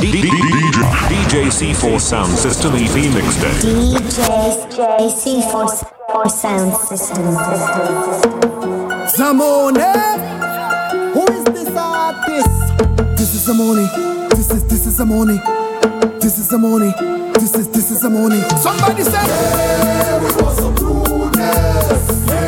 DJ C4 Sound System EP Mixtape. DJ C4 Sound System. Zamone! Who is this artist? This is Zamone. This is this is Zamone. This is Zamone. This is this is Zamone. Somebody say. Yeah, we want some rudeness. Yeah.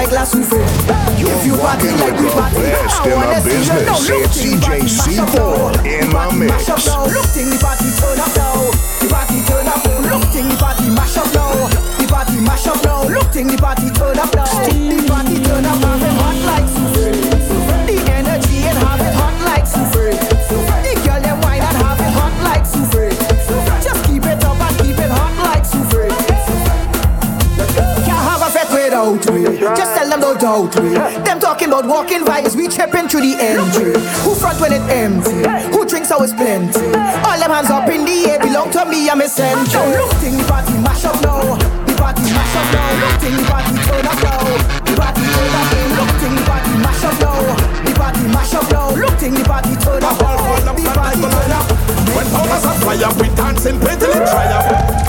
like last Tuesday. If you party like we party, I wanna business. you know. Look. In my mix. Look, thing the party turn up now. The party turn up. Look, thing the party mash up now. The party mash up now. Look, thing the party turn up now. The party doubt we. Just tell them no doubt we. Them talking about walking vibes, we tripping through the entry. Who front when it empty? Who drinks always plenty? All them hands up in the air belong to me, I'm a essential. Look, thing the party mash up now. The party mash up now. Look, thing the party turn up now. The party turn up now. Look, thing the party mash up now. The party mash up now. Look, thing the party turn up. now. The party turn up. When powders up, fire, we dancing, pretty triumph.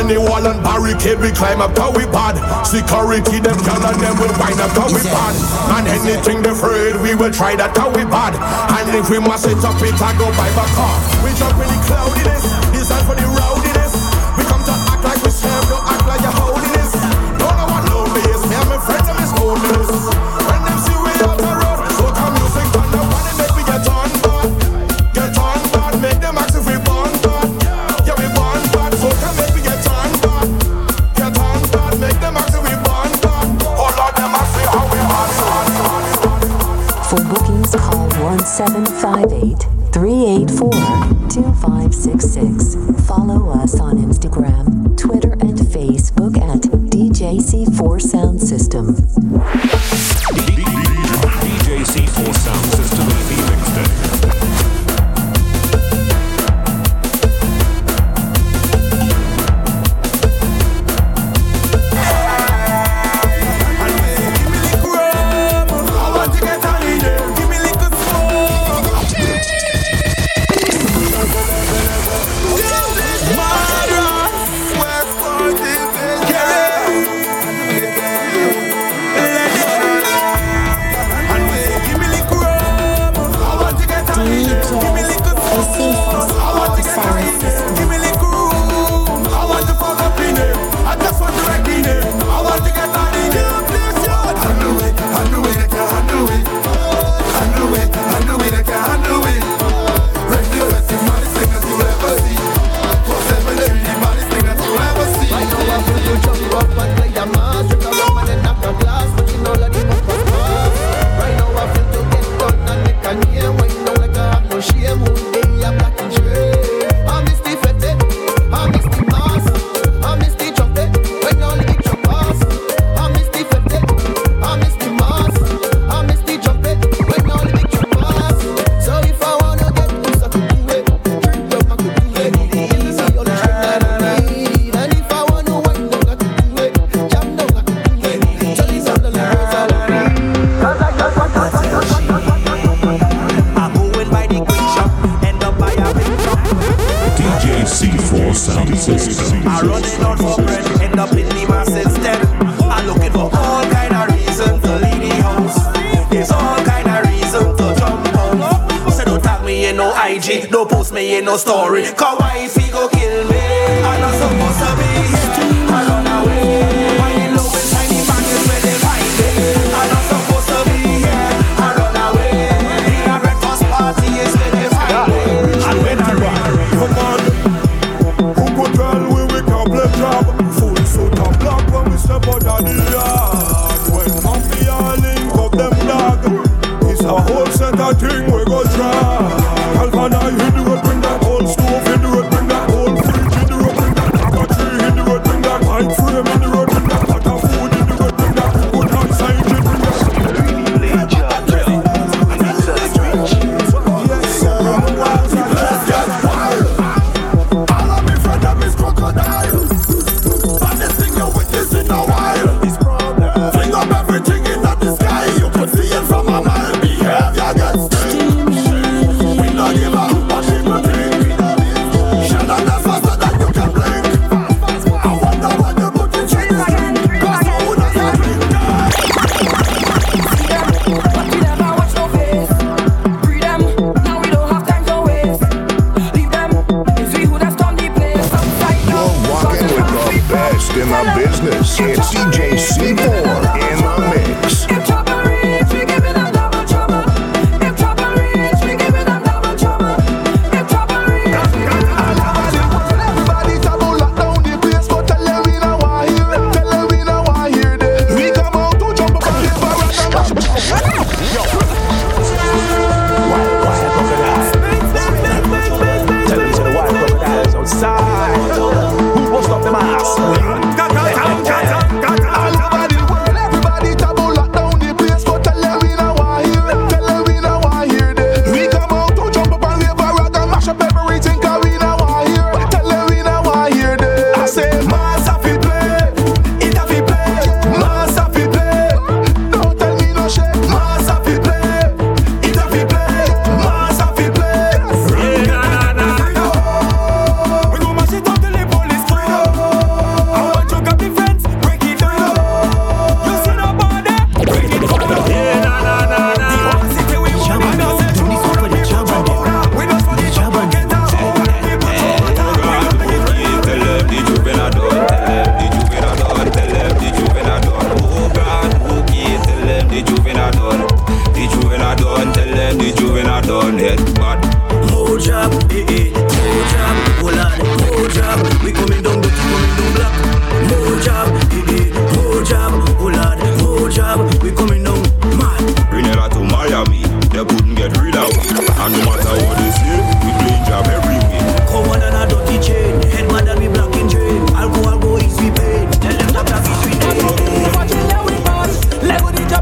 Any wall and barricade, we climb up to we bad. Security, them girl and them will wind up to we bad. And anything they afraid, we will try that to we bad. And if we must set up it, I go by my car. We jump in the cloudiness, this for the rowdy.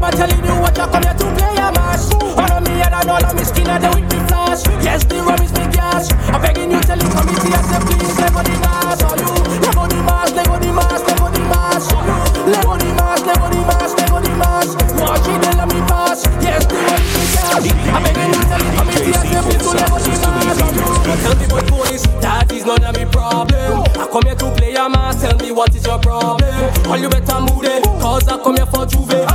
I'ma tell you the what you come here to play a match. All of me and all of me skin and the wicked flash. Yes, the rum is big cash. I'm begging you, tell the committee, I say please, let go the mass. All you, let go the mass, let go the mass, let go the mask. All the mass, let go the mass, let go the mass. Watch it, they let me pass. Yes, the rum is me cash. I'm begging you, tell the committee, I say please, let the mask. All you, tell the boy police, that is none of me problem. I come here to play a match. tell me what is your problem. All you better move it, cause I come here for juve.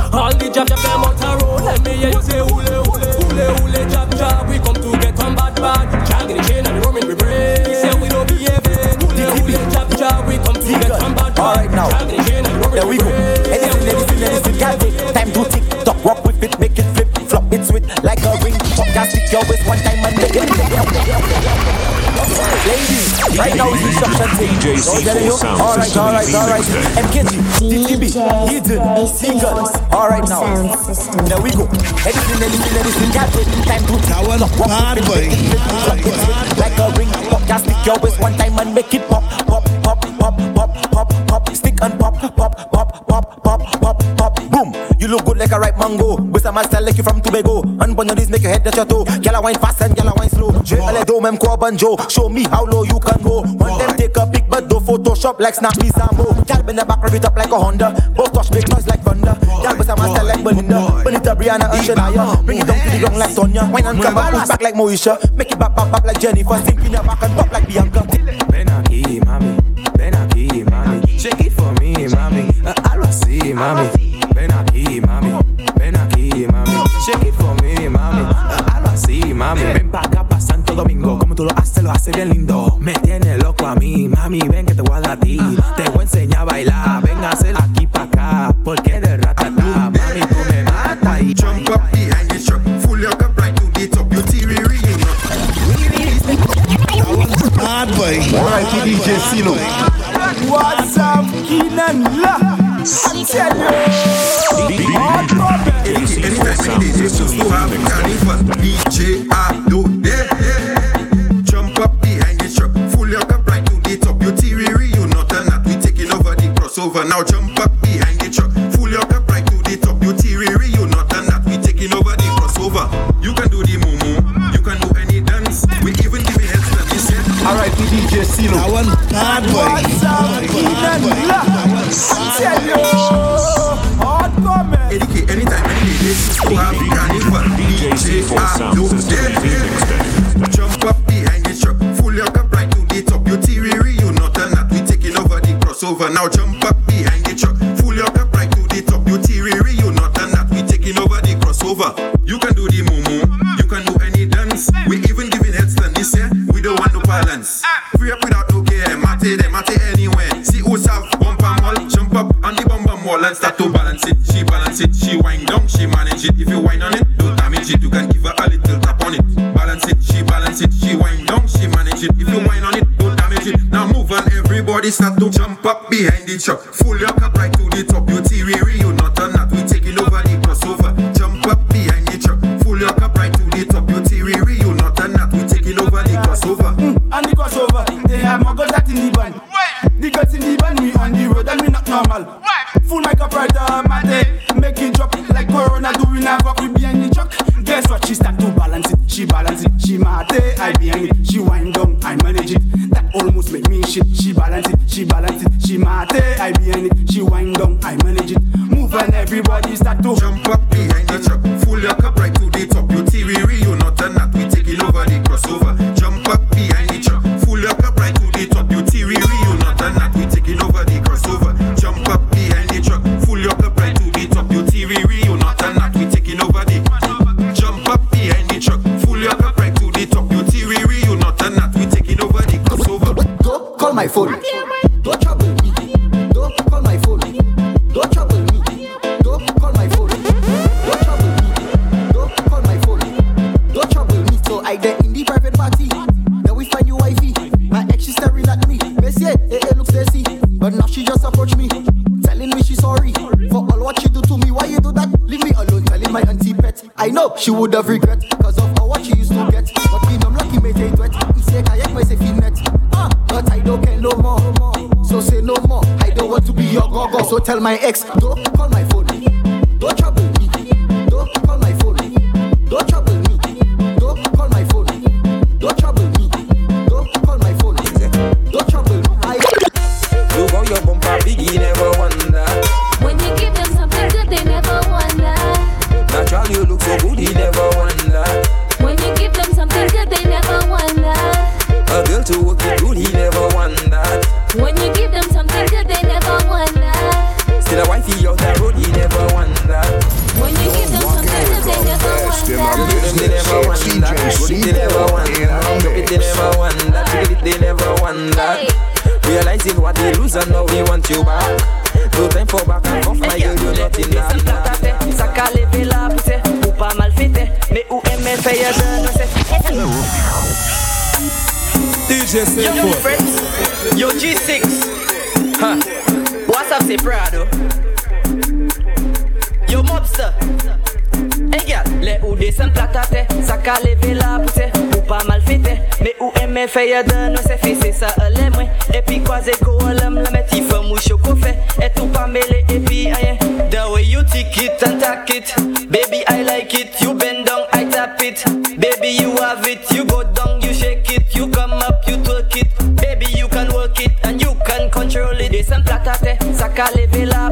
can't speak your waist one time and Ladies, right now is instruction tape. Alright, alright, alright. MKG, TTB, Hidden, Eagle. Alright now. There we go. Anything, anything, anything. Can't take time to tell. Hard boy. Like a ring pop. Can't speak your waist one time and make it pop, pop, pop, pop, pop, pop, pop. Stick and pop, pop, pop, pop, pop, pop, pop. Boom. You look good like a ripe mango this a master like you from Tobago. And one of these make your head touch your toe. Gyal wine fast and gyal wine slow. J.L.A. do mem Cobb and Show me how low you can go. One them take a pic but do Photoshop like Snappy Sambo. Gyal bend the back rev it up like a Honda. Both touch big noise like thunder. Gyal was a master like Belinda. Belinda, Brianna and Shania. Bring it down to the ground like Sonya. Wine and come up, push back like Moisha. Make it bop bop bop like Jennifer. Sink in your back and pop like Bianca. Ben aquí, mami. Ben aquí, mami. Shake it for me, mami. I I see, mami. que el me shit. She balance it, she balance it, she mate. Eh, I be in it, she wind down, I manage it. Move and everybody start to jump up behind the truck. Full your cup right to the top. You TV, you not a nut. We taking over the crossover. foot. tell my ex DJ say Yo, friends. Yo, G6. Huh. What's up, Seprado? Prado? Yo, mobster. Hey, gal. Le ou à platate, sa ka leve la pouse. Ou pas mal fete, me ou eme feye de effets c'est ça, sa ele Et puis quoi c'est quoi l'homme? la meti fe mou choko. Et tout pas mele epi ayen. The way you tick it and tack it. Baby, I like it. You bend down, I tap it. Baby, you have it, you go plakate, leve la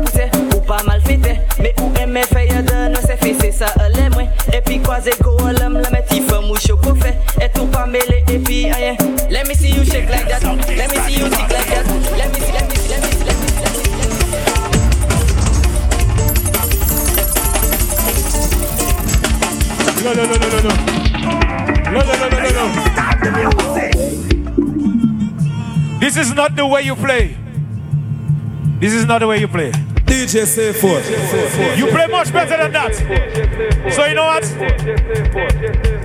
Ou pa mal fete, me ou eme feye de nou se Sa ele mwen, epi kwa ze go alem Le me ti fem ou choko fe, et ou pa mele epi Let me see you shake like that, let me see you shake like that Let me see, let me see, let me see, let me No, no, no, no, no, no. No, no, no, no, no, no. Stop the music. This is not the way you play. This is not the way you play. DJ C4. You play much better than that. So you know what?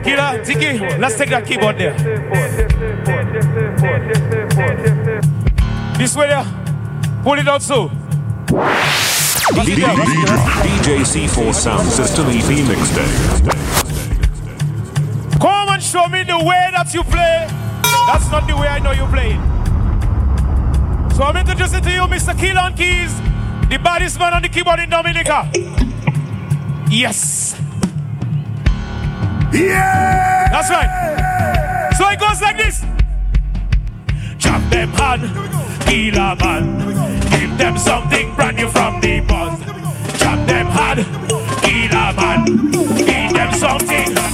Killer, Tiki, let's take that keyboard there. This way there. Pull it out so. DJ C4 Sound System EP Mixtape. Come and show me the way that you play. That's not the way I know you playing. So I'm introducing to you Mr. Keelan Keys, the baddest man on the keyboard in Dominica. Yes. Yeah. That's right. So it goes like this. Chop them hand, Keeler man. Give them something brand new from the buzz. Chop them hand, Keeler man. Give them something.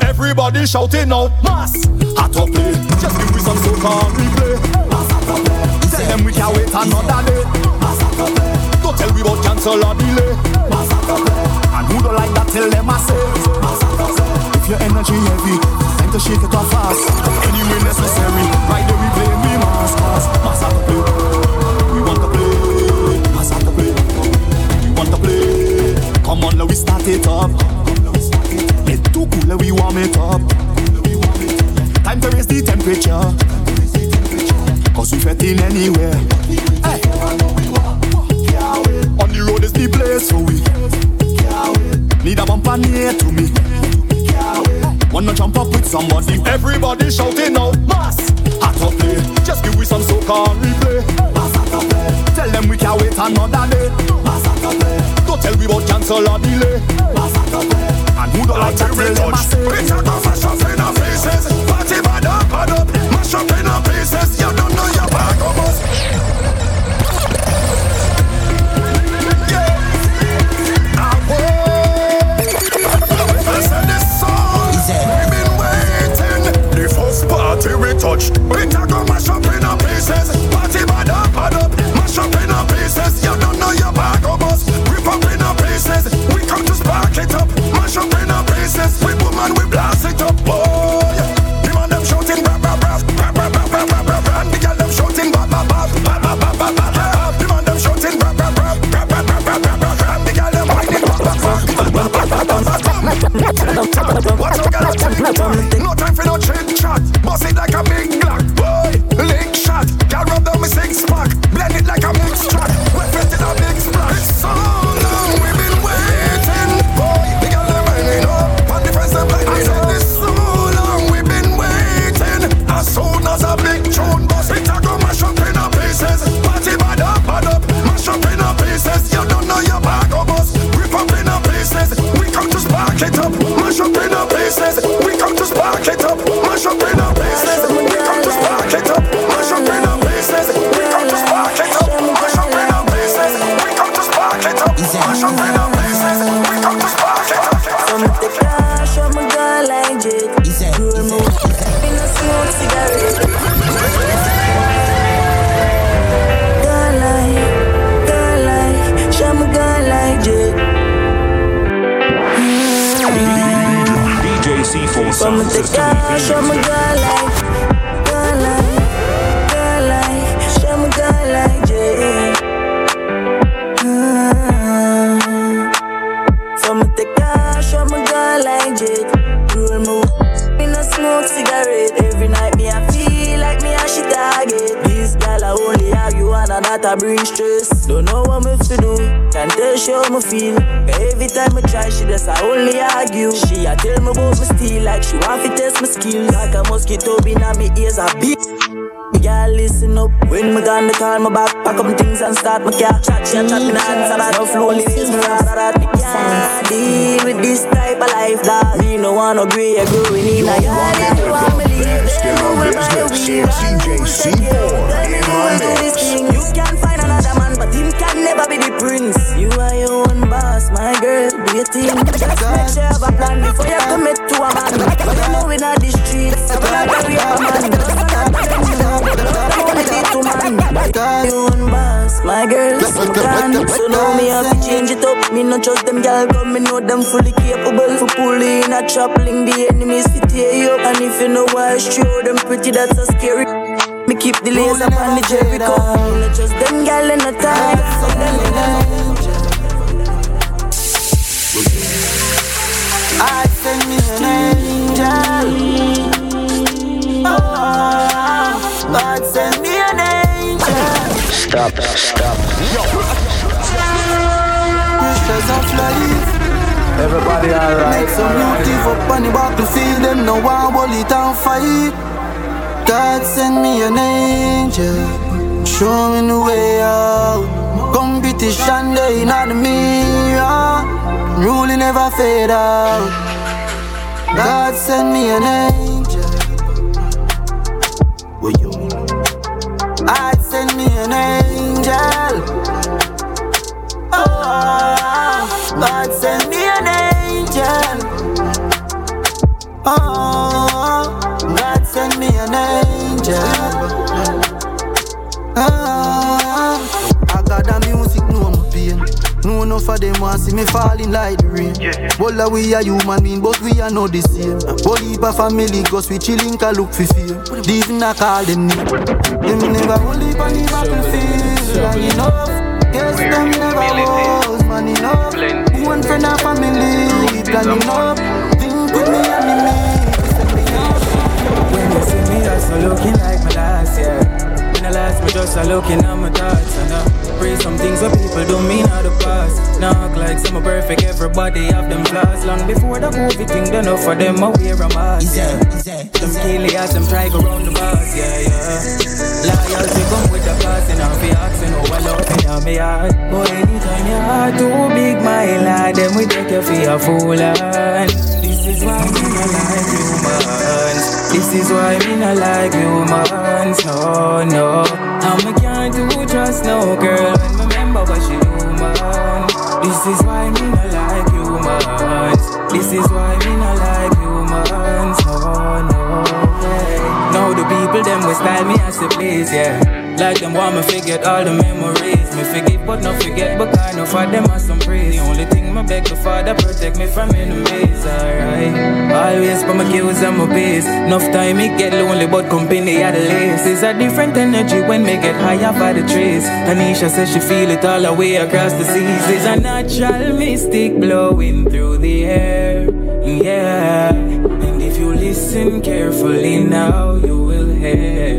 Everybody shouting out mass! Hot up play Just give me some soca and replay Mass hot up play Tell them we can't wait another day. Mass hot up play Don't tell we about cancel or delay Mass hot up play And who don't like that? Tell them I say your energy heavy. Time to shake it off fast. Anyway necessary Right there we play? We mass mass Mass hot up play. We want to play. Mass hot up play. We want to play. Come on let we start it up. Get too cool, let we warm it up. Time to raise the temperature. Cause we fetting anywhere. Hey. On the road is the place, so we. Need a bumper near to me. Wanna jump up with somebody? Everybody shouting out, mass! Hot up play, just give we some soca and replay. Mass hot up play. Tell them we can't wait another day. Mass hot up play. Don't tell we about cancel or delay. Mass hot up play. And who don't like that tell them I say. Of mash up in our faces. Party bad up, bad up. Mash up in our faces. You know touched. Better go and start my car. Chat, chat, chat, me nah answer that. No flow, listen, me rather that. Me can't deal with this type of life, dog. Me no want no grey, growing in a yard. If you want me leave, then you will buy a weed. DJ C4 in the mix. You can find another man, but him can never be the prince. You are your own boss, my girl. Do your thing. Just make sure you have a plan before you commit to a man. But you know we not the girl. So me can. So now me have to change it up. Me not trust them gal, but me know them fully capable. For pulling in a trap, link the enemies to tear you up. And if you know why it's true, them pretty that's so scary. Me keep the laser on the Jericho. Me not trust them gal in the time. So I send me an angel. Oh, oh, oh. God send me an angel. Stop, stop. Pressures of life. Everybody alright. Make some motive up on the battlefield. Them no one hold it and fight. God send me an angel. Show me the way out. Competition day in the mirror. Rule never fade out. God send me an angel. What you? I send me an angel. God send me an angel. Oh, God send me an angel. Ah, I got the music, know my pain. No enough of them want see me falling like the rain. Well, we are human being, but we are not the same. But if a family goes, we chilling, can look for fear. Even I call them name. Them never only on the battlefield, and enough. Yes, them never was man enough. One friend and family, plan enough. Think with me enemy. When you see me, I'm still looking like my last year. Last, me just a looking at my thoughts and I pray some things what people don't mean out the past. Now act like some are perfect, everybody have them flaws. Long before the movie thing, done enough for them, I wear a mask. Yeah, them killy as them try go round the bus. Yeah, yeah. Loyalty come with the class and I'm be asking oh I love in me heart. But anytime your heart too big, my lad, then we take you for a fool. And this is why we not like humans. This is why me not like humans. No, no. And me can't do trust no girl when me remember what she do, man. This is why me not like humans. This is why me not like humans. No, no. Hey. Now the people them will style me as the place, yeah. Like them want me forget all the memories. Me forgive but not forget, but kind of for them are some praise. The only thing my beg the father protect me from enemies, alright. Always for my kills and my base. Enough time it get lonely, but company at the least. It's a different energy when me get higher by the trees. Tanisha says she feel it all the way across the seas. There's a natural mystic blowing through the air, yeah. And if you listen carefully now, you will hear.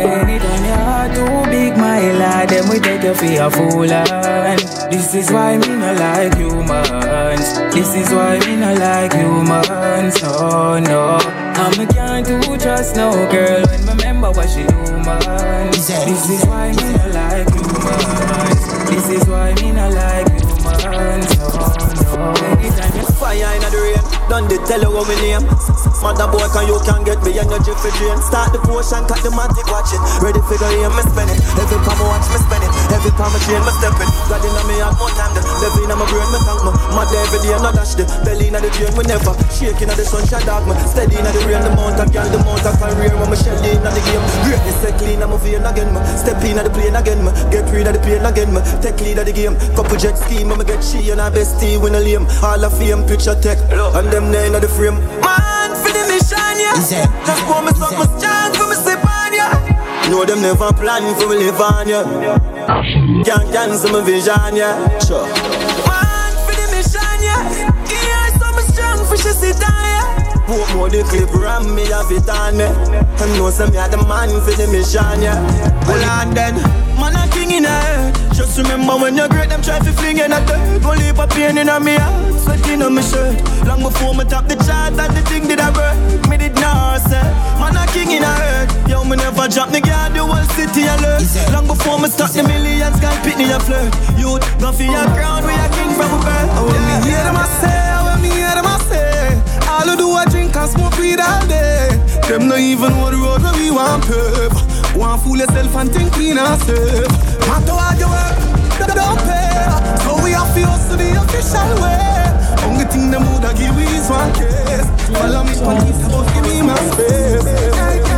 Say anytime your heart too big, my lad, then we take you for a fool and This is why me not like humans. This is why me not like humans, Oh no, And me can't do trust no girl when me remember what she do, man This is why me not like humans. This is why me not like humans, no, no. Anytime Fire in the rain, done the tell her what we name. Mother boy, can you can get me energy for drain. Start the potion, cut the matic, watch it. Ready figure here, me spend it. Every time I watch me spend it. Every time I train, me step it. God in me have more time. The devil in my brain, me thank me. Mad every day, no dash the belly in the drain, we never. Shaking at the sunshine, dog me. Steady in the rain, the mount, I girl, the mount, I career. When me shell in the game. Greatness, clean, I'm a vein again, me. Again, me. Get rid of the pain again, me. Take lead of the game. Couple jet scheme, me get she and our bestie, win a lame. All of fame, picture tech. And them nine of the frame. Man, for the mission, yeah. Just pour me some chance for me sip on ya. Know them never plan for me live on ya. Can't cancel my vision, yeah. Sure. More the clip ram me have it on me. And know some me are the man for the mission, yeah. Well, and then, man a king in head. Just remember when you're great, them try to fling in a dirt. Go leave a pain in a me heart, sweating on my shirt. Long before me top the chart, that the thing did I work. Me did not say, man a king in a hurt. Yo, me never drop the guard, the whole city alert. Long before me start the millions, can pick me a flirt. Youth, go for your crown, we a king from a birth. Oh, when me hear them I say, oh, when me hear them I say, all I do I drink and smoke weed all day. Them not even the road where we want pave. Want fool yourself and think we not safe. Matter how you work, they don't pay. So we have to hustle the official way. Only thing them woulda give is one case. Follow me on Insta, but give me my space.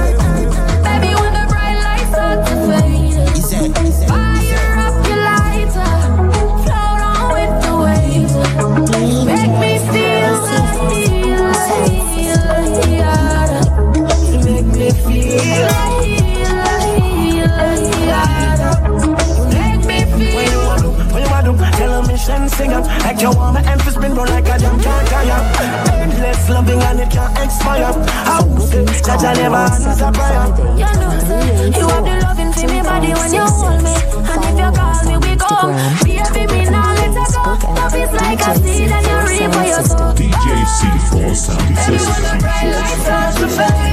A sing up Like you want my emphasis spin roll like a jam can't tire Endless loving and it can't expire How good, that I never answer prayer You know, you have the loving for me body when you hold me, and if you call me, we go. Baby, me now let her go. Love is like a seed and you reap what you sow. DJ C4 Sound System.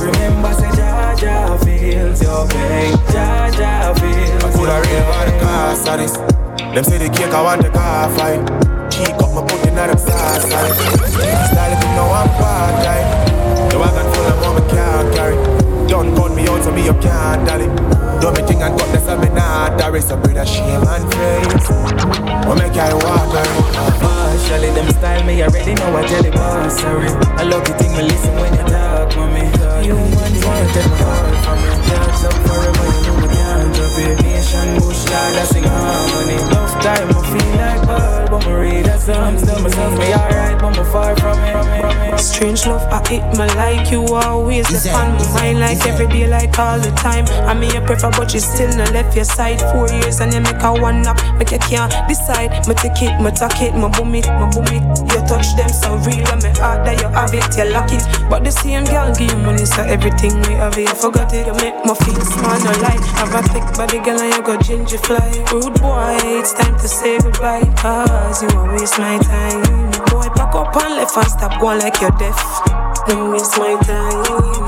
Remember, say Jaja feels your pain. Jaja feels. I coulda rave on the cost of this. Them say the cake I want the car fine. Cheek up my put in them side. Style it, you know I'm part time. The wagon full of mama can't carry. Don't gun me out so me you can't. Do me thing and cut this and me not There is a brother shame and praise. What make I walk her? Partially, them style me I already know I tell it was sorry. I love the thing me listen when you talk, mommy. You want to take my heart from me. Dogs up forever, you know I can't drop it. Nation bush, lad, I sing harmony. Enough time, I feel like ball, but me read a myself, tell myself me alright, but I'm far from it. Strange love, I hit my like you always the on my mind like every day, like all the time. I mean you prefer, but you still not left your side. Four years and you make a one up, make you can't decide. Me take it, me talk it, me boom it, me boom it. You touch them so real, and me heart that you have it, you lock it. But the same girl give you money, so everything we have, you forgot it. You make me feel small, no lie. Have a thick body, girl, and you got ginger fly. Rude boy, it's time to say goodbye, cause you won't waste my time. Boy, pack up and left and stop going like you're deaf. Don't waste my time.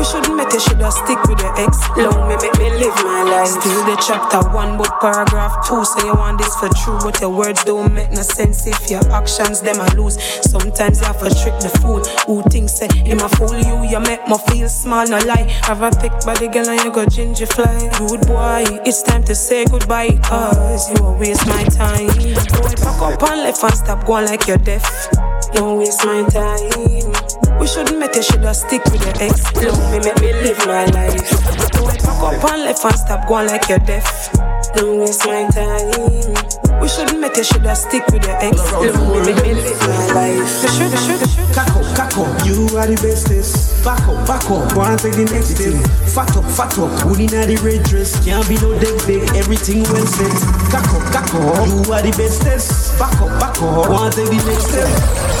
We shouldn't make you shoulda stick with your ex. Long me make me live my life. Still the chapter one, but paragraph two. Say you want this for true, but your words don't make no sense if your actions them a lose. Sometimes you have to trick the fool who thinks say him a fool you. You make me feel small, no lie. Have a thick body girl and you got ginger fly. Good boy, it's time to say goodbye, cause you waste my time. Boy, pack up and left and stop going like you're deaf. Don't waste my time. We shouldn't make you shoulda stick with your ex. Love me, make me live my life. Boy, pack up and left and stop going like you're deaf. Don't waste my time. We shouldn't make you shoulda stick with your ex. Love me, make me live my life. Should, should, should. Kako, kako, you are the bestest. Back up, back up, go and take the next step. Fat up, fat up, hoodie na the red dress. Can't be no dead big, everything well set. Kako, kako, you are the bestest. Back up, back up, go and take the next step.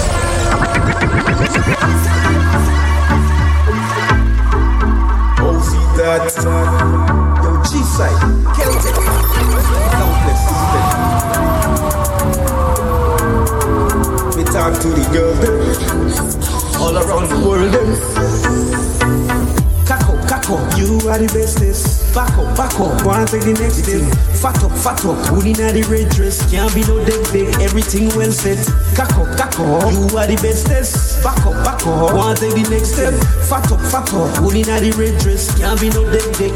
Fat up, fat up, hoodie na the red dress. Can't be no dead big, everything well set. Kako, kako, you are the bestest. Back up, back up, go and take the next step. Fat up, fat up, hoodie na the red dress. Can't be no dead big.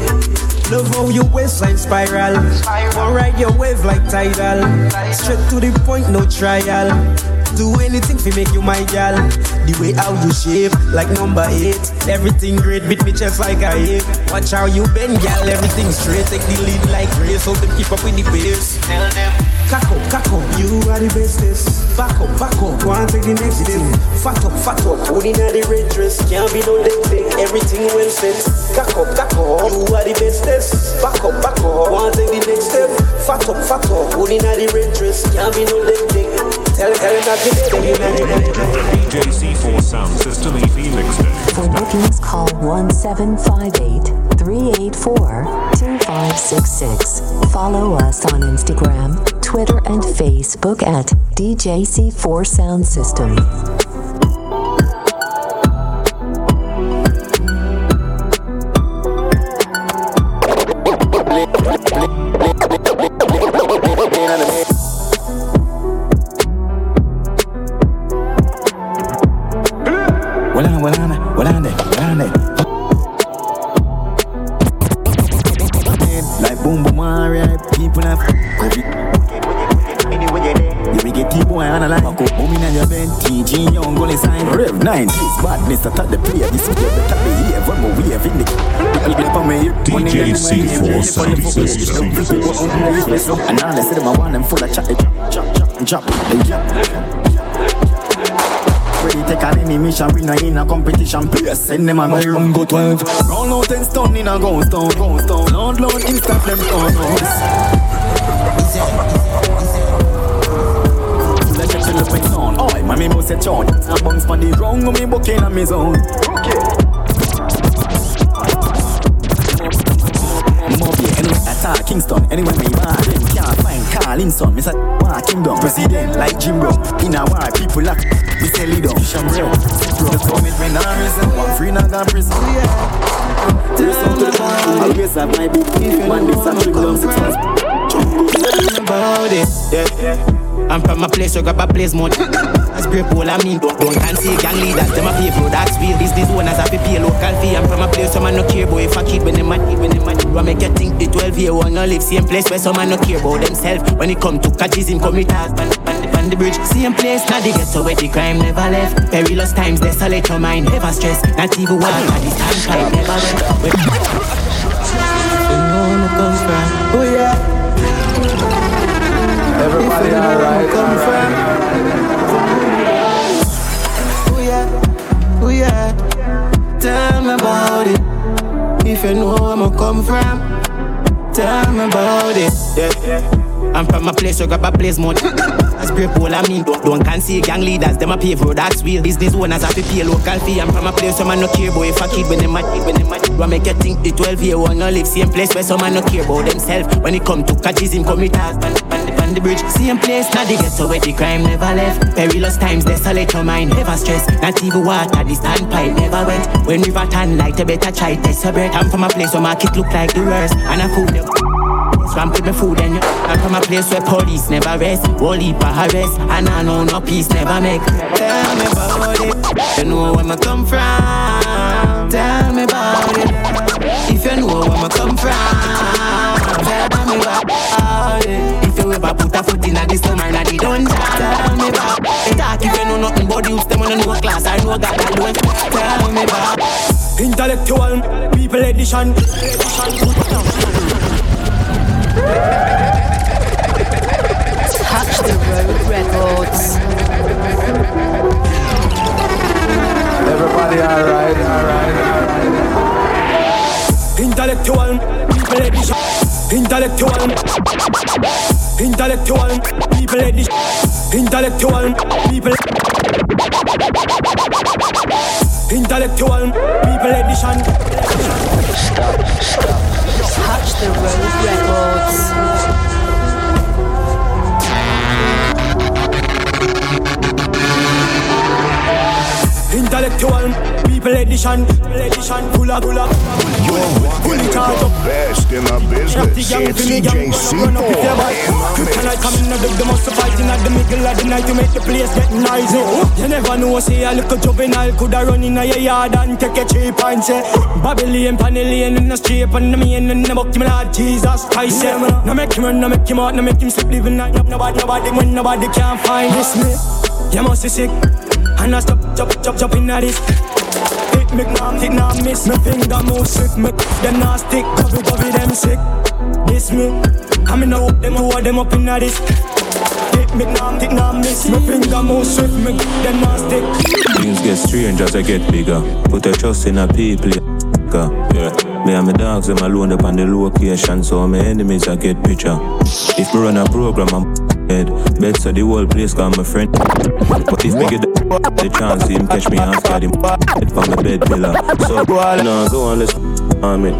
Love how your waistline spiral. One ride your wave like tidal. Straight to the point, no trial. Do anything to make you my gal. The way how you shape, like number eight. Everything great, beat me chest like a ape. Watch how you bend, gal. Everything straight, take the lead like race. Hold them keep up with the pace. Tell them. Kako, kako, you are the bestest. Back up, back up, go and take the next step. Fat up, fat up, holding at the red dress. Can't be no dead big, everything well set. Kako, kako, you are the bestest. Back up, back up, go and take the next step. Fat up, fat up, holding at the red dress. Can't be no dead big. Tell, tell them not to be DJ C4 Sound System EP Mixtape. For bookings, call 1758 384 2566. Follow us on Instagram, Twitter, and Facebook at DJC4 Sound System. And now they say them I want them full of chat drop, Ready take on any mission, we not in a competition. Please send them a my room go 12. Roll out and stone in a ghost town, ghost town. Lord, Lord, instant them stone Oi, my me must say chon I bounce pon the ground, go me bucking on me zone Murphy, Kingston, anywhere me Them can't find Carlinson, me say war kingdom? President like Jim Brown, in a war people lock Me say lead on, Sham Brown. The summit when I reason, one free now gone prison Listen to the band, always have my beef Man, this a trick down six months about it. Yeah. I'm from a place, you grab a place more. As brave all I mean, don't can see gang leaders, them a pay for that's real. Business owners have to pay local fee. I'm from a place, some man no care boy. if a kid when them a kid, when them a kid. What make you think the 12 year one no live same place where some man no care about themselves. When it come to catches him, come with us, man, man, man, the bridge. Same place, now they get so where the crime never left. Perilous times, desolate your mind, never stress. Not even one, at this time, time never went. You know where I come from. Oh yeah. Everybody alright, me about it. If you know where I come from, tell me about it. Yeah. I'm from a place, where grab a place mode. That's great all I mean. Don't, don't can see gang leaders, them a pay for that's real. Business owners have to pay local fee. I'm from a place, some man no care boy. If I kid when they mad, when they mad. What make you think the 12 year old no live same place where some man no care about themselves. When it come to catches him, come with husband pan the bridge. Same place, now they get so where the crime never left. Perilous times, desolate your mind, never stress. Not even water, the standpipe never wet. When river turn light, you better try test your breath. I'm from a place where market look like the worst. And I food them. Swamp with me food and you I'm from a place where police never rest Whole heap of And I know no peace never make Tell me about it You know where me come from Tell me about it If you know where me come from Tell me about it If you ever put a foot in a this summer Now they don't Tell me about it Talk if you know nothing about the youths Them on no class I know God alone Tell me about Intellectual people edition. Touch the Road Records. Everybody alright, alright, alright. Intellectual people edition. Intellectual. Intellectual people edition. Intellectual people. Intellectual people edition. Stop, stop. Touch the Road Records. Intellectual people edition. Edition full of full of. You're with the best in the business. It's DJ C4 Can I come in and dig the most fighting at the middle of the night to make the place get noisy? You never know, say a little juvenile coulda run in your yard and take a cheap and say Babylon, Panellian in the street and the main and the buck, my Lord Jesus Christ. Yeah. No make him run, no make him out, no make him sleep living night. Nobody, nobody, when nobody can find this me. You must be sick. And I stop, chop, chop, chop in this. Me, nah, hit nah, miss me finger move swift me. Them nah stick, cover, cover them sick. This me, I mean now them who them up in this. Me, nah, hit nah, miss me finger move swift me. Them nah stick. Things get strange as I get bigger. Put your trust in a people. Yeah. Me and my dogs, them alone up on the location, so my enemies I get picture. If me run a program, I'm head. Bet so the whole place got my friend. But if me get the, chance, him catch me after him head from the bed pillar. So no, go on, let's on me.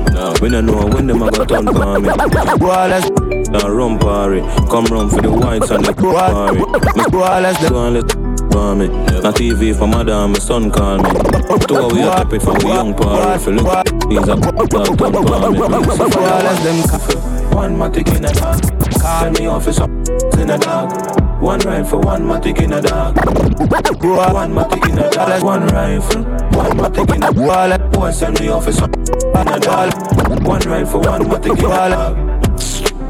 We don't know when them a got turn for me. Boy let's Now run party, come run for the whites and the party. Let's Go on, let's for me. Na TV for madam, my son call me. Two of we a top it from we young party. You look, he's a dog done for me. For all of them coffee, one matic in a dog. Call me officer in a dog. One rifle, one matic in a dog. One matic in a dog. One rifle, one matic in a dog. Boy send me officer in a dog. One rifle, one matic in a dog.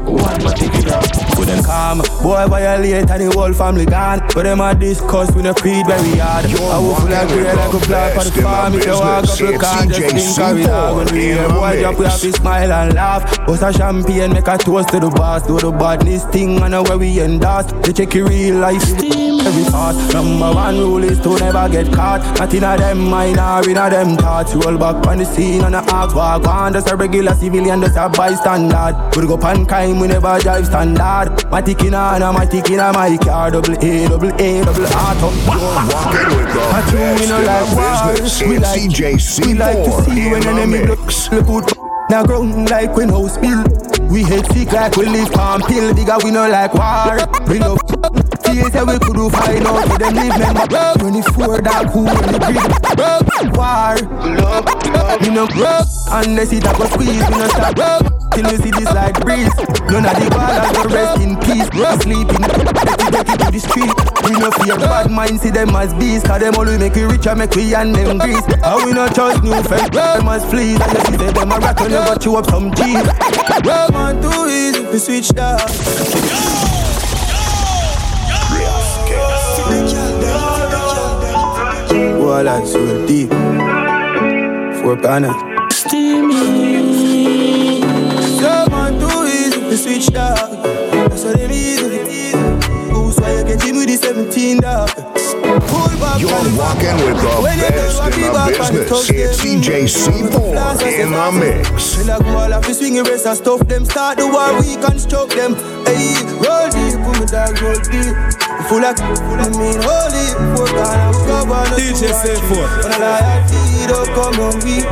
One matic in a dog. Put them calm, boy violate and the whole family gone. But them a discuss with a feed very hard. I will full of grey like a flag for the farm. If you walk up the car, just think of it all. When we hear boy drop, we have to smile and laugh. Bust a champagne, make a toast to the boss. Do the badness thing, I know where we endorse. They check your real life steam every thought. Number one rule is to never get caught. Not in a them mind or in a them thoughts. Roll back on the scene and a ask walk on. Just a regular civilian, just a bystander. We go pan crime, we never drive standard. Matic in a, and matic in a my car. Double A, double A, double R. Top. Rocking with the I think we no like the business. We like, we like to see C4 when enemy the look, good. Now ground like when house build. We hate sick like we live palm pill. Bigger we no like war. We love face that we could find out for them live member. 24 dark who in the grid. War. We no unless it a go squeeze. We no stop till we see this like breeze. None of the ballers go rest in peace. Sleeping, dirty, dirty to the street. We no fear bad mind, see them as beasts. Cause them only make we richer, make we and them grease. And we no trust new friends, them as fleas. And you see say them a rat you got you up some cheese. Man, too easy to switch down. Boy, that's so deep. Four panel. To switch dog. That's what them easy. Who's why you get him with the 17 dog? You're walking with the best in the business. It's DJ C4 in the mix. When I go all off, swing wrist and stuff them. Start the war, we construct them. Hey, roll deep, put me dog roll deep. Full of, I mean, holy. Four gone, we go on the DJ C4. When I lie, I feed up, come on, we.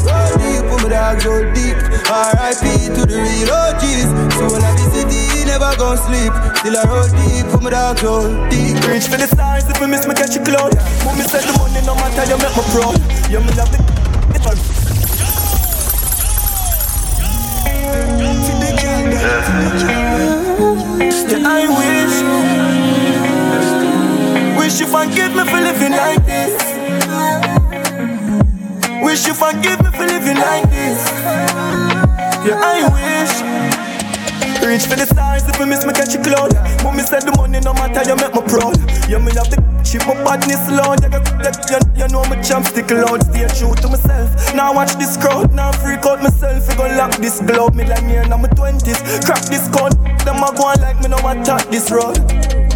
Roll deep, put me dog roll deep. R.I.P. to the real OGs. So when I visit the never gon' sleep. Still I roll deep, put me dog roll deep. Reach for the stars, if me miss me catch a cloud. Put me set the money, no matter you make me proud. You me love the it all. Yeah, I wish, wish you forgive me for living like this. Wish you forgive me for living like this. Yeah, I wish. Reach for the stars if me miss me catch a cloud. Me said the money no matter you make me proud. Yeah, me love the ship my badness loud. Yeah, yeah, yeah, you know me champ stick loud. Stay true to myself. Now watch this crowd. Now freak out myself. We gon' lock this globe. Me like me in my twenties. Crack this code. Them a go on like me no attack this road.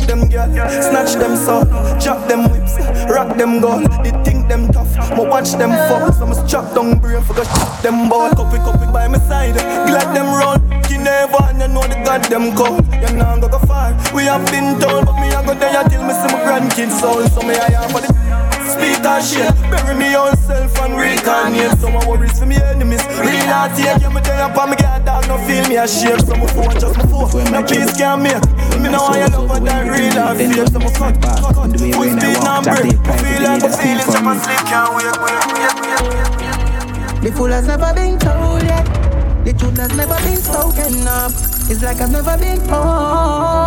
Them girl, snatch them soul, chop them whips, rock them gold. They think them tough, but watch them fall. So must chop down brain for go chop them ball. Copy, copy by my side, glad them roll. You never and you know the goddamn call. You know go go far. We have been told, but me I go there till me see my grandkids soul. So me I am for the speak that shit. Bury me own self and reincarnate. Some my worries for me enemies. Real not take you me there up me get dog. No feel me ashamed. So my phone just my phone. No peace can make. Me know I love but that real and feel. So my cut, cut, cut. We speed and break. Feel like the feelings of my sleep can't wait. The fool has never been told yet. The truth has never been spoken of. It's like I've never been home.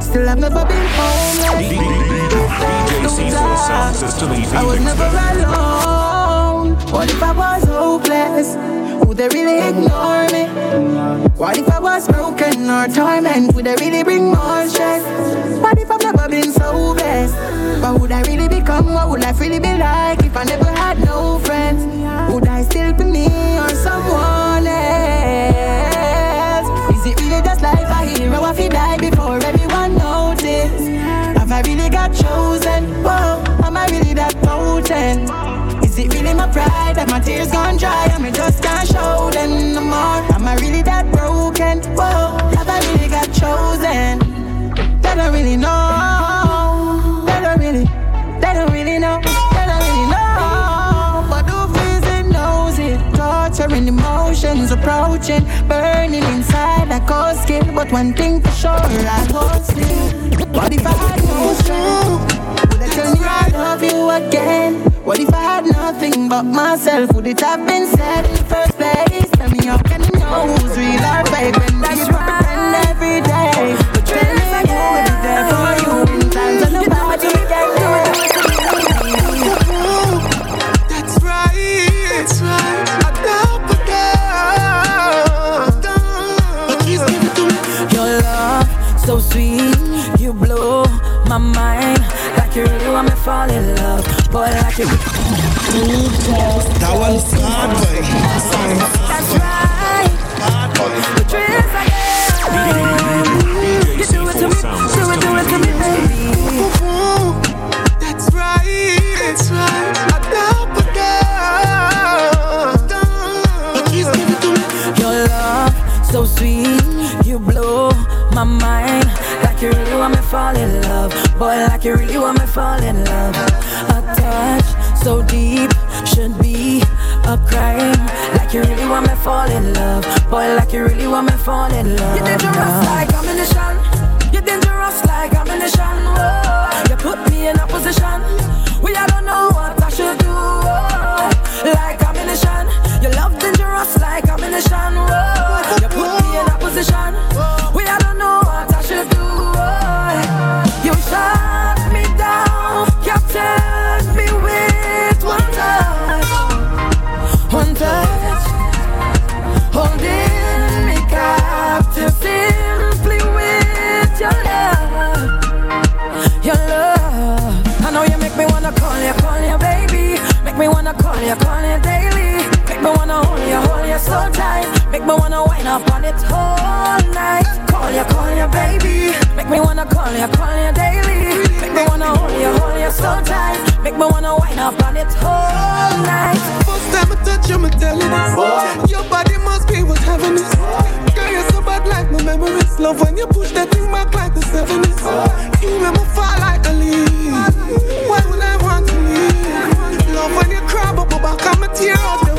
Still I've never been home yet. DJ C4 Sound System EP I was never alone. What if I was hopeless? Would they really ignore me? What if I was broken or torment? Would they really bring more stress? What if I've never been so blessed? What would I really become? What would life really be like if I never had no friends? Pride that my tears gone dry and me just can't show them no more? Am I really that broken? Whoa, have I really got chosen? They don't really know. They don't really, they don't really know. They don't really know. But who feels knows it. Torturing emotions approaching, burning inside like cold skin. But one thing for sure, I won't sleep. What if I strength? Would I tell me I love you again? What if I had nothing but myself? Would it have been said in the first place? Tell me how can you know who's real or fake when that's pretend every day? But tell me who will be there for you in times when nobody can do it. That's right, that's right. Your love, so sweet, you blow my mind. Like you really want me fall in love, boy, like you. That one's hard, boy. That's right. The dreams I get. You do it to me, do it, do it to me, baby. That's right, that's right. Your love, so sweet, you blow my mind. Like you really want me fall in love, boy, like you really want me fall in love. Touch so deep should be a crime. Like you really want me fall in love, boy, like you really want me fall in love. You're dangerous like ammunition. You're dangerous like ammunition. Oh, you put me in a position. We I don't know what I should do. Oh, like ammunition. Your love dangerous like ammunition. Oh, you put me in a position. you, call you, baby. Make me wanna call you, call you daily. Make me wanna hold you, hold you so tight. Make me wanna wind up on it all night. Call you, call you, baby. Make me wanna call you, call you daily. Make me wanna hold you, hold you so tight. Make me wanna wind up on it all night. First time I touch you, I'm telling you, your body must be what's heaven is. Girl, you're so bad like my memories. Love when you push that thing back like the 70s. You make me fall like a leaf. Why would I? I'ma tear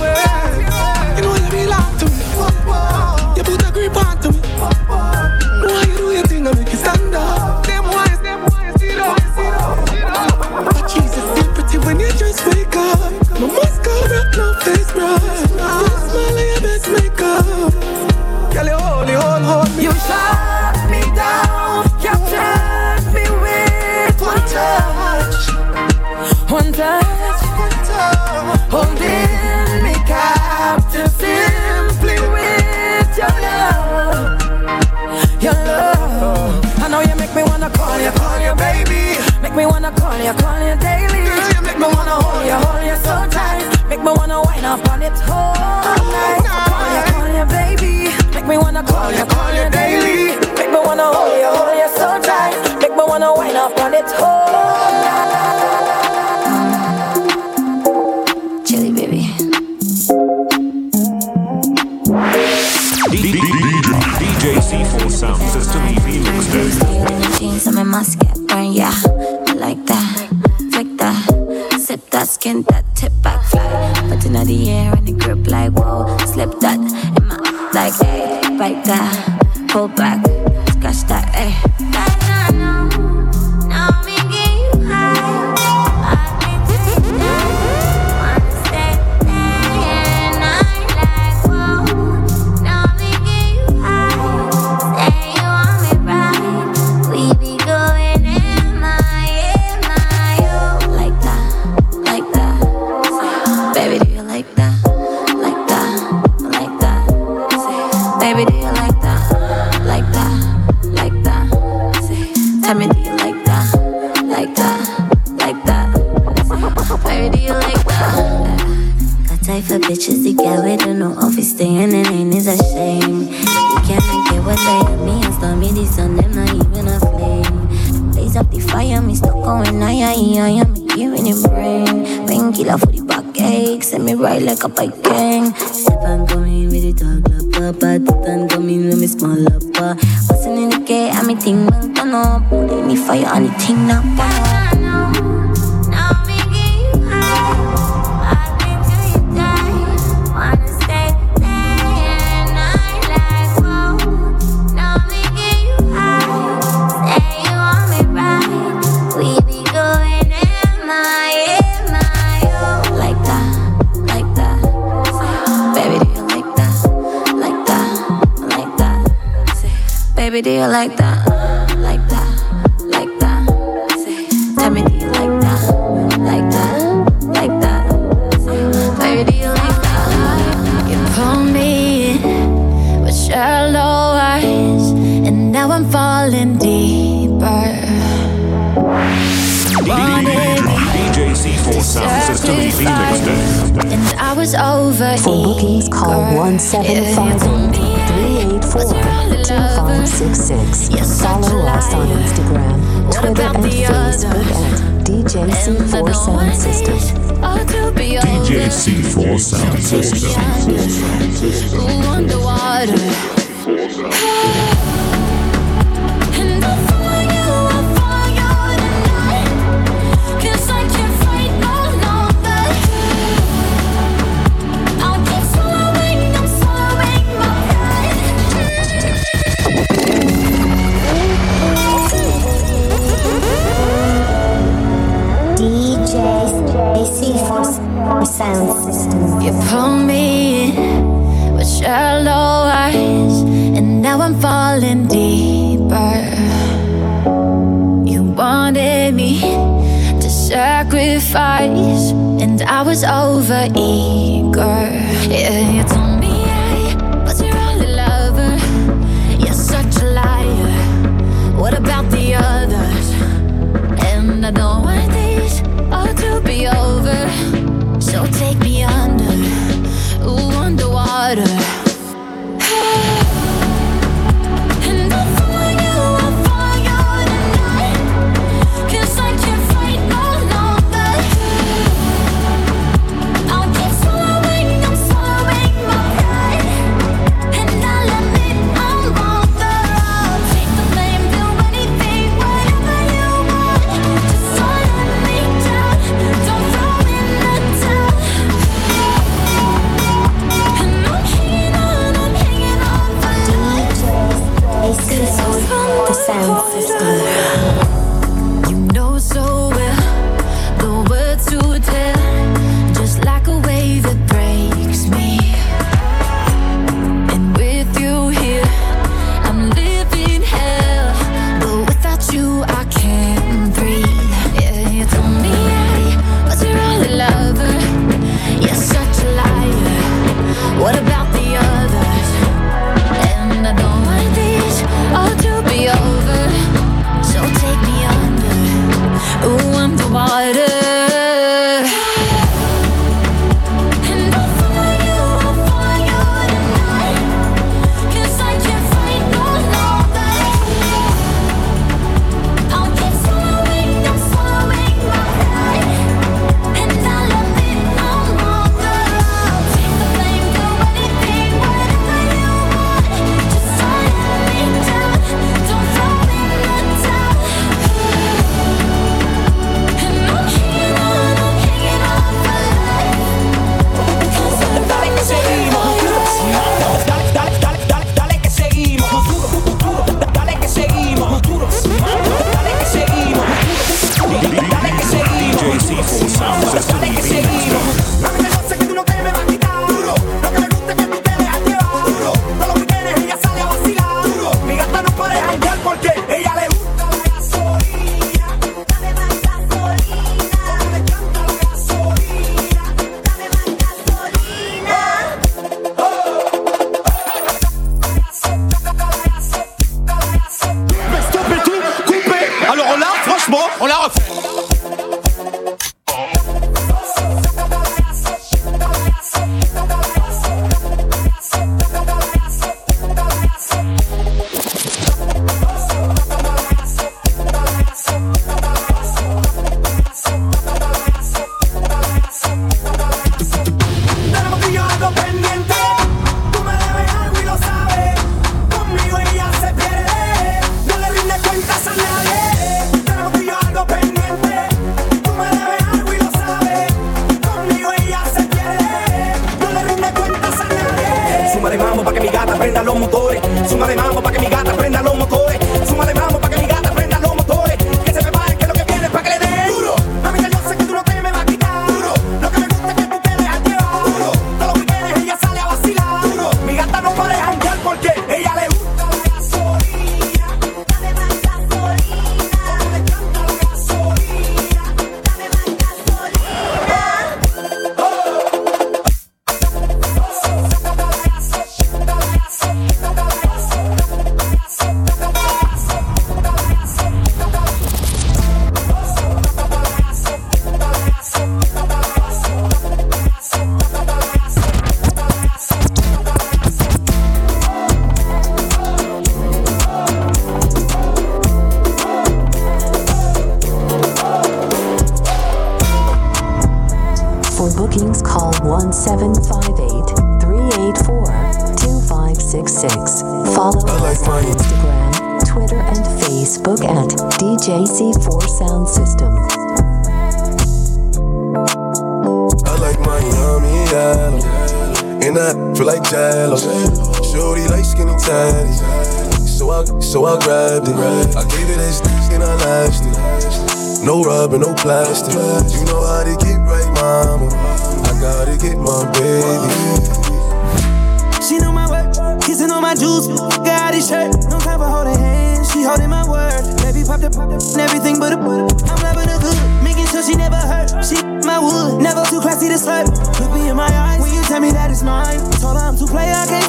Make me wanna call you, call you daily. Girl, You make me wanna hold you, hold you so tight. Make me wanna wind up on it all night. Call you, call you baby. Make me wanna call you, call you daily. Make me wanna hold you, hold you so tight. Make me wanna wind up on it all night. pull back. a like DJ C4 Sound System. DJ C4 Sound System. sound system. You pull me in with shallow eyes, and now I'm falling deeper. You wanted me to sacrifice, and I was over eager. Yeah,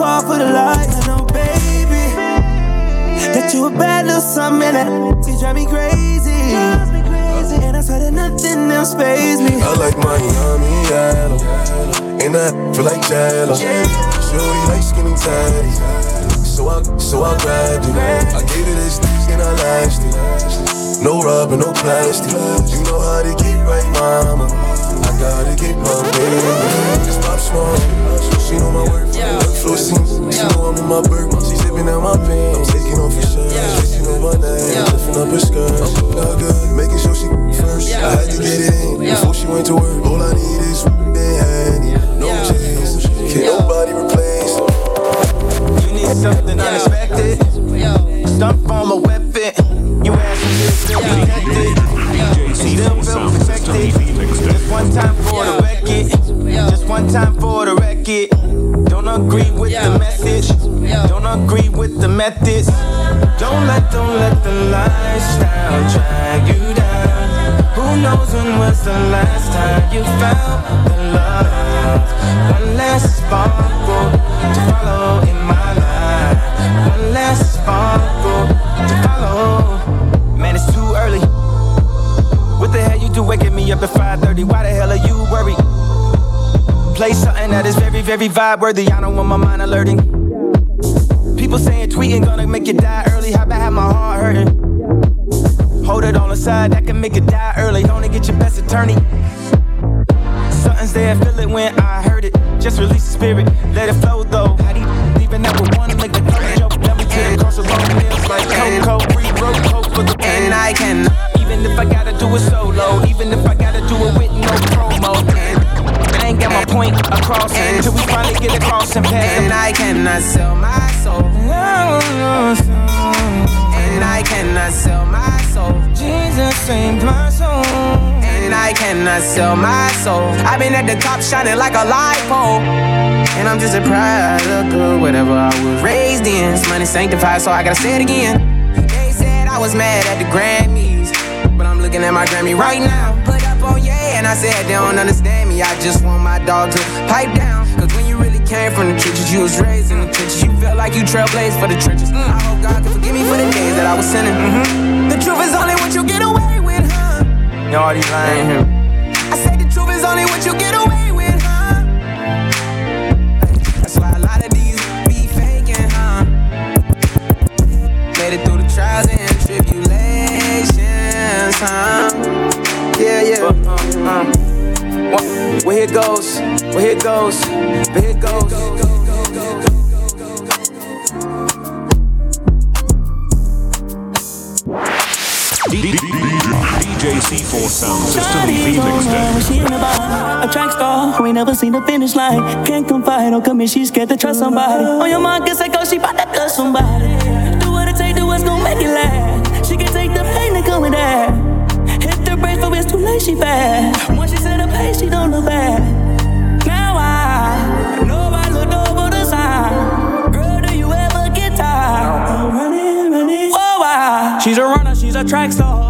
fall for the lies. I know, baby, that you a bad little something that you drive me crazy. And I swear that nothing else pays me. I like Miami, yellow. And I feel like jello. Shorty like skinny tatty. So I, so I grabbed it. I gave it this and I lashed it. No rubber, no plastic. You know how to get right, mama. I gotta get my baby. Just pop small. She know my work. Workflow seems. She know I'm in my burger. She zipping out my pants. I'm taking off her shirt. She know my name. Lifting up her skirt. Not good. Making sure she first. I had to get it in before she went to work. All I need is and handy, no chase. Can't nobody replace. You need something unexpected. Stunt from a weapon. You ask me if feel protected. Still feel protected. Just one time for the record. Just one time for the record. Don't agree with the message. Don't agree with the methods. Don't let, don't let the lifestyle drag you down. Who knows when was the last time you felt the love? One last sparkle to follow in my life. One last sparkle to follow. Man, it's too early. What the hell you do waking me up at 5:30. Why the hell are you worried? Play something that is very, very vibe worthy. I don't want my mind alerting. People saying tweeting gonna make you die early. How about have my heart hurting? Hold it on the side, that can make you die early. Only get your best attorney. Something's there, feel it when I heard it. Just release the spirit, let it flow though. How do you even ever wanna make the joke? Cross the road, meals like Coco, free road, coke for the And I can, even if I gotta do it solo, even if I gotta do it with no promo. I ain't got my point across until we finally get across and pass. and I cannot sell my soul. And I cannot sell my soul. Jesus saved my soul. And I cannot sell my soul. I've been at the top shining like a light pole. And I'm just a product of whatever I was raised in. This money sanctified, so I gotta say it again. They said I was mad at the Grammys. But I'm looking at my Grammy right now. Put up on yeah, and I said they don't understand me. I just want my dog to pipe down. Cause when you really came from the trenches, you was raised in the trenches. You felt like you trailblazed for the trenches. Mm, I hope God can forgive me for the days that I was sinning. Mm-hmm. The truth is only what you get away with, huh? You all these lines. I say the truth is only what you get away with, huh? That's why a lot of these be faking, huh? Made it through the trials and tribulations, huh? Yeah, yeah. Uh, uh. Well, well, here it goes. Well, here goes. But here it goes. DJ C4 Sound System EP When mixtape. she in the bar, a track star who ain't never seen the finish line. Can't confide, don't come in, she scared to trust somebody. On your mind, guess I go, she bout to cut somebody. Do what it take, do what's gonna make it last. She can take the pain that come with that. Hit the brakes, but it's too late, she bad. Once she set a pace, she don't look back. Now I know I looked over the sign. Girl, do you ever get tired? of Running, running. Whoa, I. She's a runner, she's a track star.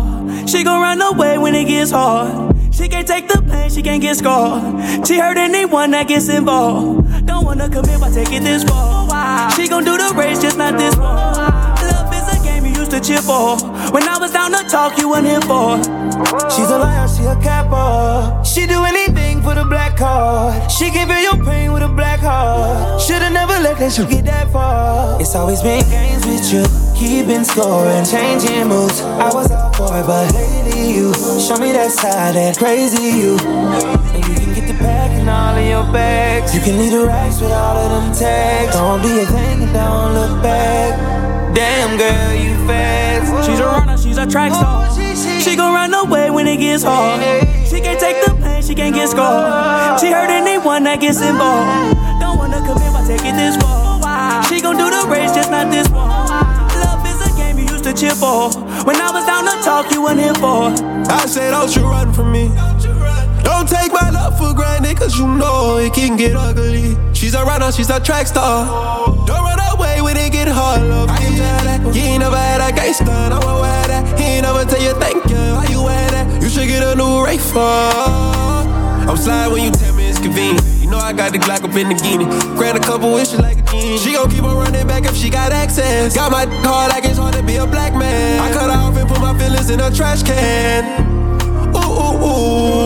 She gon' run away when it gets hard. She can't take the pain, she can't get scarred. She hurt anyone that gets involved. Don't wanna commit by taking this far. She gon' do the race, just not this one. Love is a game you used to cheer for. When I down to talk, you weren't here for. She's a liar, she a capper. She do anything for the black card. She can feel your pain with a black heart. Should've never let that shit get that far. It's always been games with you, keeping score and changing moves. I was up for it, but lately you show me that side, that crazy you. And you can get the back and all of your bags. You can lead the racks with all of them tags. Don't be a thing and don't look back. Damn girl, you fast. She's a runner, she's a track star. Oh, she gon' run away when it gets hard. She can't take the pain, she can't get scarred. She hurt anyone that gets involved. Don't wanna commit by taking this far. Oh, she gon' do the race, just not this one. Oh, Love is a game you used to cheer for. When I was down to talk, you weren't here for. I say, don't you run from me. Love for granted, cause you know it can get ugly. She's a runner, she's a track star. Don't run away when it get hard, love. I can that. You ain't never had a gangster, I wanna wear that. He ain't never tell you thank you, how you wear that? You should get a new Ray uh. I'm sliding when you tell me it's convenient. You know I got the Glock up in the guinea. Grant a couple wishes like a king. She gon' keep on running back if she got access. Got my hard like it's hard to be a black man. I cut her off and put my feelings in a trash can. Ooh, ooh, ooh.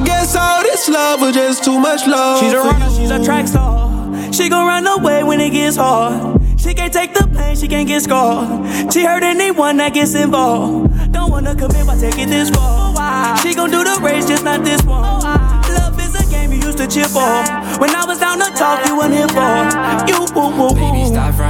I guess all this love was just too much love. She's a runner, she's a track star. She gon' run away when it gets hard. She can't take the pain, she can't get scarred. She hurt anyone that gets involved. Don't wanna commit by taking this far. She gon' do the race, just not this one. Love is a game you used to cheer for. When I was down to talk, you weren't here for. You woo woo Baby, woo. stop running.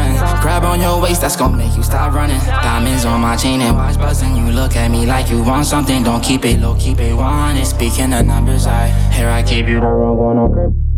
Grab on your waist, that's gonna make you stop running. Diamonds on my chain and watch buzzing. You look at me like you want something. Don't keep it low, keep it wanted. Speaking of numbers, I here I keep you the wrong one on purpose.